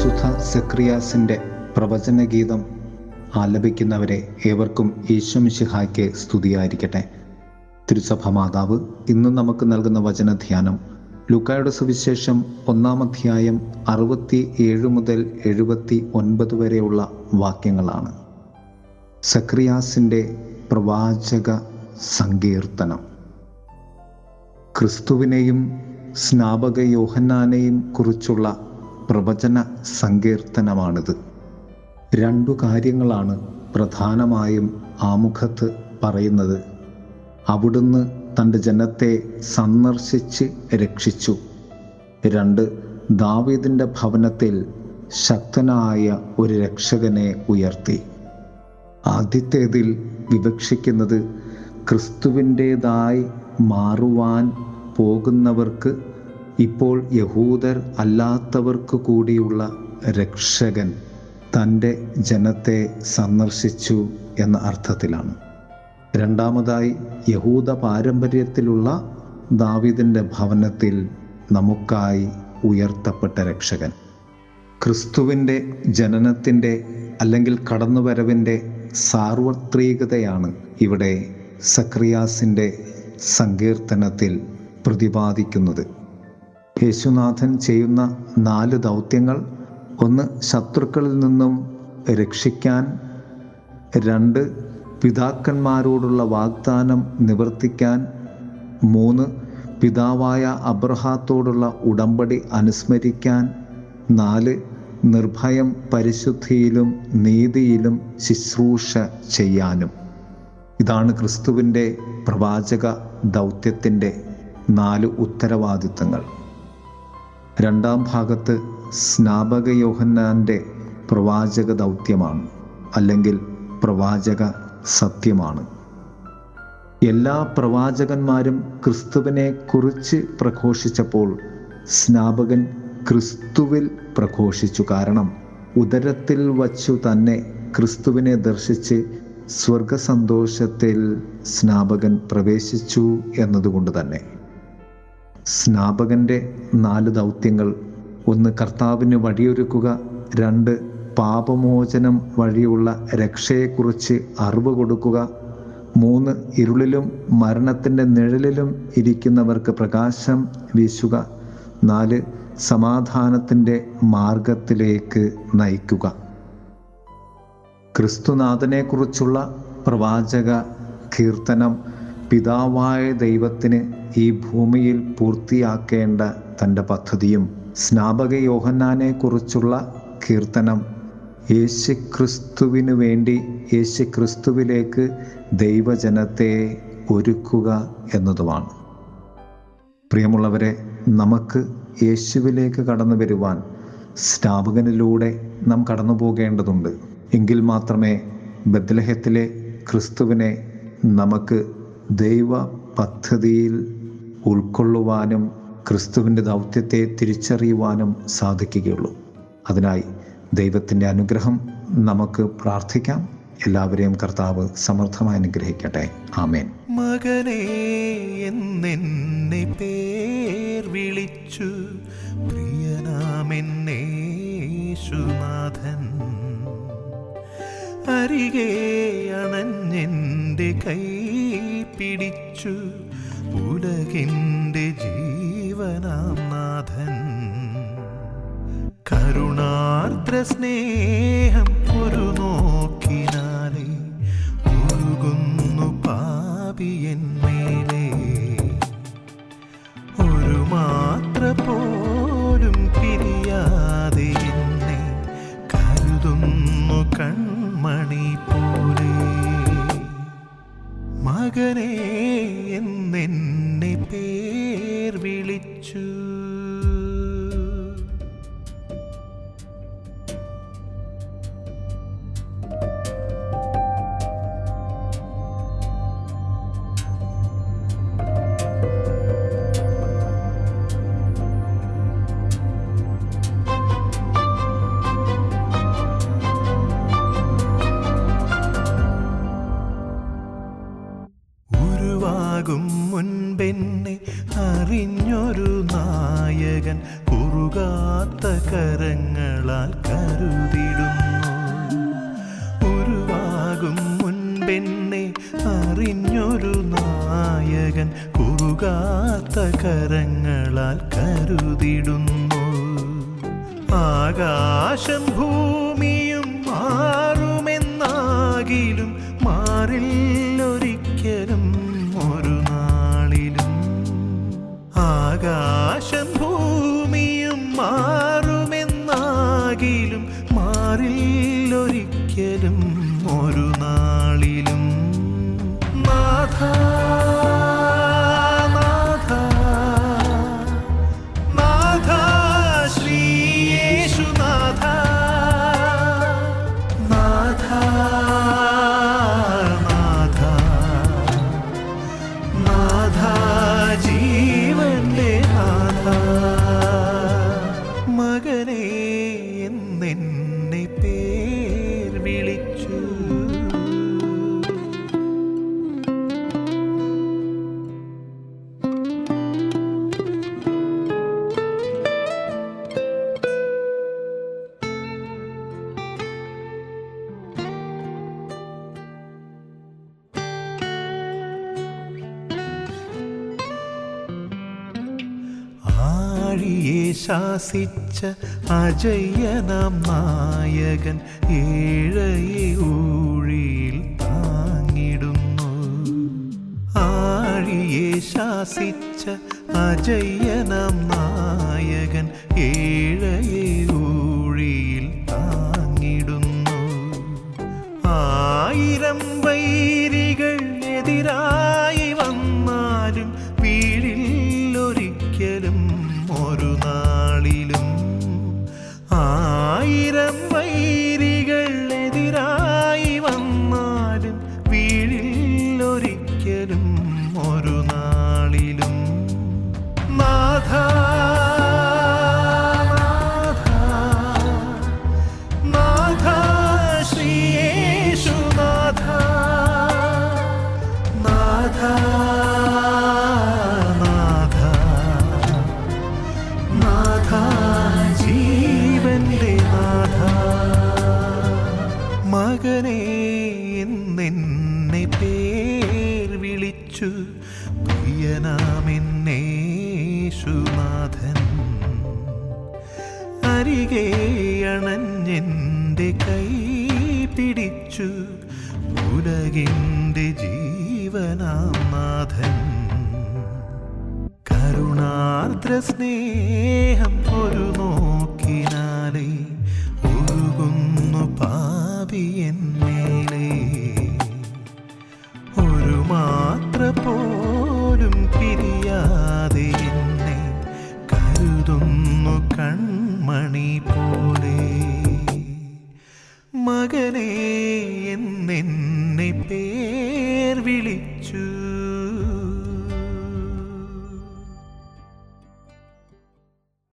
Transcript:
വിശുദ്ധ സെക്രിയാസിന്റെ പ്രവചനഗീതം ആലപിക്കുന്നവരെ ഏവർക്കും ഈശ്വമിശിഹായ്ക്ക് സ്തുതിയായിരിക്കട്ടെ. തിരുസഭ മാതാവ് ഇന്നും നമുക്ക് നൽകുന്ന വചനധ്യാനം ലുക്കായുടെ സുവിശേഷം ഒന്നാം അധ്യായം അറുപത്തി ഏഴ് മുതൽ എഴുപത്തി ഒൻപത് വരെയുള്ള വാക്യങ്ങളാണ്. സക്രിയാസിന്റെ പ്രവാചക സങ്കീർത്തനം. ക്രിസ്തുവിനെയും സ്നാപക യോഹന്നാനെയും കുറിച്ചുള്ള പ്രവചന സങ്കീർത്തനമാണിത്. രണ്ടു കാര്യങ്ങളാണ് പ്രധാനമായും ആമുഖത്ത് പറയുന്നത്. അവിടുന്ന് തന്റെ ജനത്തെ സന്ദർശിച്ച് രക്ഷിച്ചു. രണ്ട് ദാവീദിന്റെ ഭവനത്തിൽ ശക്തനായ ഒരു രക്ഷകനെ ഉയർത്തി. ആദ്യത്തേതിൽ വിവക്ഷിക്കുന്നത് ക്രിസ്തുവിന്റേതായി മാറുവാൻ പോകുന്നവർക്ക് ഇപ്പോൾ യഹൂദർ അല്ലാത്തവർക്ക് കൂടിയുള്ള രക്ഷകൻ തന്റെ ജനത്തെ സന്ദർശിച്ചു എന്ന അർത്ഥത്തിലാണ്. രണ്ടാമതായി യഹൂദ പാരമ്പര്യത്തിലുള്ള ദാവിദിന്റെ ഭവനത്തിൽ നമുക്കായി ഉയർത്തപ്പെട്ട രക്ഷകൻ. ക്രിസ്തുവിന്റെ ജനനത്തിന്റെ അല്ലെങ്കിൽ കടന്നുവരവിന്റെ സാർവത്രികതയാണ് ഇവിടെ സക്രിയാസിന്റെ സങ്കീർത്തനത്തിൽ പ്രതിപാദിക്കുന്നത്. യേശുനാഥൻ ചെയ്യുന്ന നാല് ദൗത്യങ്ങൾ ഒന്ന് ശത്രുക്കളിൽ നിന്നും രക്ഷിക്കാൻ രണ്ട് പിതാക്കന്മാരോടുള്ള വാഗ്ദാനം നിവർത്തിക്കാൻ മൂന്ന് പിതാവായ അബ്രഹാത്തോടുള്ള ഉടമ്പടി അനുസ്മരിക്കാൻ നാല് നിർഭയം പരിശുദ്ധിയിലും നീതിയിലും ശുശ്രൂഷ ചെയ്യാനും. ഇതാണ് ക്രിസ്തുവിന്റെ പ്രവാചക ദൗത്യത്തിന്റെ നാല് ഉത്തരവാദിത്തങ്ങൾ. രണ്ടാം ഭാഗത്ത് സ്നാപക യോഹന്നാന്റെ പ്രവാചക ദൗത്യമാണ് അല്ലെങ്കിൽ പ്രവാചക സത്യമാണ് എല്ലാ പ്രവാചകന്മാരും ക്രിസ്തുവിനെ കുറിച്ച് പ്രഘോഷിച്ചപ്പോൾ സ്നാപകൻ ക്രിസ്തുവിൽ പ്രഘോഷിച്ചു. കാരണം ഉദരത്തിൽ വച്ചു തന്നെ ക്രിസ്തുവിനെ ദർശിച്ച് സ്വർഗസന്തോഷത്തിൽ സ്നാപകൻ പ്രവേശിച്ചു എന്നതുകൊണ്ട് തന്നെ. സ്നാപകന്റെ നാല് ദൗത്യങ്ങൾ. ഒന്ന് കർത്താവിന് വഴിയൊരുക്കുക രണ്ട് പാപമോചനം വഴിയുള്ള രക്ഷയെക്കുറിച്ച് അറിവ് കൊടുക്കുക മൂന്ന് ഇരുളിലും മരണത്തിന്റെ നിഴലിലും ഇരിക്കുന്നവർക്ക് പ്രകാശം വീശുക നാല് സമാധാനത്തിന്റെ മാർഗത്തിലേക്ക് നയിക്കുക. ക്രിസ്തുനാഥനെക്കുറിച്ചുള്ള പ്രവാചക കീർത്തനം പിതാവായ ദൈവത്തിന് ഈ ഭൂമിയിൽ പൂർത്തിയാക്കേണ്ട തന്റെ പദ്ധതിയും സ്നാപക യോഹന്നാനെക്കുറിച്ചുള്ള കീർത്തനം യേശുക്രിസ്തുവിനു വേണ്ടി യേശുക്രിസ്തുവിലേക്ക് ദൈവജനത്തെ ഒരുക്കുക എന്നതുമാണ്. പ്രിയമുള്ളവരെ നമുക്ക് യേശുവിലേക്ക് കടന്നു വരുവാൻ സ്നാപകനിലൂടെ നാം കടന്നു പോകേണ്ടതുണ്ട്. എങ്കിൽ മാത്രമേ ബദ്ലഹത്തിലെ ക്രിസ്തുവിനെ നമുക്ക് ദൈവ പദ്ധതിയിൽ ഉൾക്കൊള്ളുവാനും ക്രിസ്തുവിന്റെ ദൗത്യത്തെ തിരിച്ചറിയുവാനും സാധിക്കുകയുള്ളൂ. അതിനായി ദൈവത്തിന്റെ അനുഗ്രഹം നമുക്ക് പ്രാർത്ഥിക്കാം. എല്ലാവരെയും കർത്താവ് സമർത്ഥമായി അനുഗ്രഹിക്കട്ടെ. ആമേൻ. മകനെ എന്നെ പേർ വിളിച്ചു. പ്രിയനാമെന്നേശുനാഥൻ അരികെ അണഞ്ഞെന്റെ കൈ പിടിച്ചു. ഉലകിന്റെ ജീവനാഥൻ നാഥൻ. കരുണാർദ്ര സ്നേഹം വിളിച്ചു കുറുകാത്ത കരങ്ങളാൽ കരുതിടുന്നു. ഉരുവാകും മുൻപെന്നെ അറിഞ്ഞൊരു നായകൻ കുറുകാത്ത കരങ്ങളാൽ കരുതിടുന്നു. ആകാശം ഭൂമിയും മാറുമെന്നാകിലും മാറില്ലൊരിക്കലും ഒരു നാളിലും. ആകാശം ഭൂമിയും മാറുമെന്നാകിലും മാറില്ലൊരിക്കലും ഒരു നാളിലും. നാഥ ശാസിച്ച അജയ്യനാം നായകൻ ഏഴയെ ഊഴിയിൽ താങ്ങിടുന്നു. ആഴിയെ ശാസിച്ച അജയ്യനാം നായകൻ ഏഴയെ ഊഴിയിൽ താങ്ങിടുന്നു. ആയിരം വൈരികൾ എതിരായി moruna പിടിച്ചു ഉലകിന്റെ ജീവനാഥൻ കരുണാർദ്ര സ്നേഹം ഒരു നോക്കിനാലേ ഒഴുകുന്നു എന്നേലെ. ഒരു മാത്ര പോലും പിരിയാതെ എന്നെ കരുതുന്നു കൺമണി പോലെ. മകനെ എന്നെന്നെ പേർ വിളിച്ചു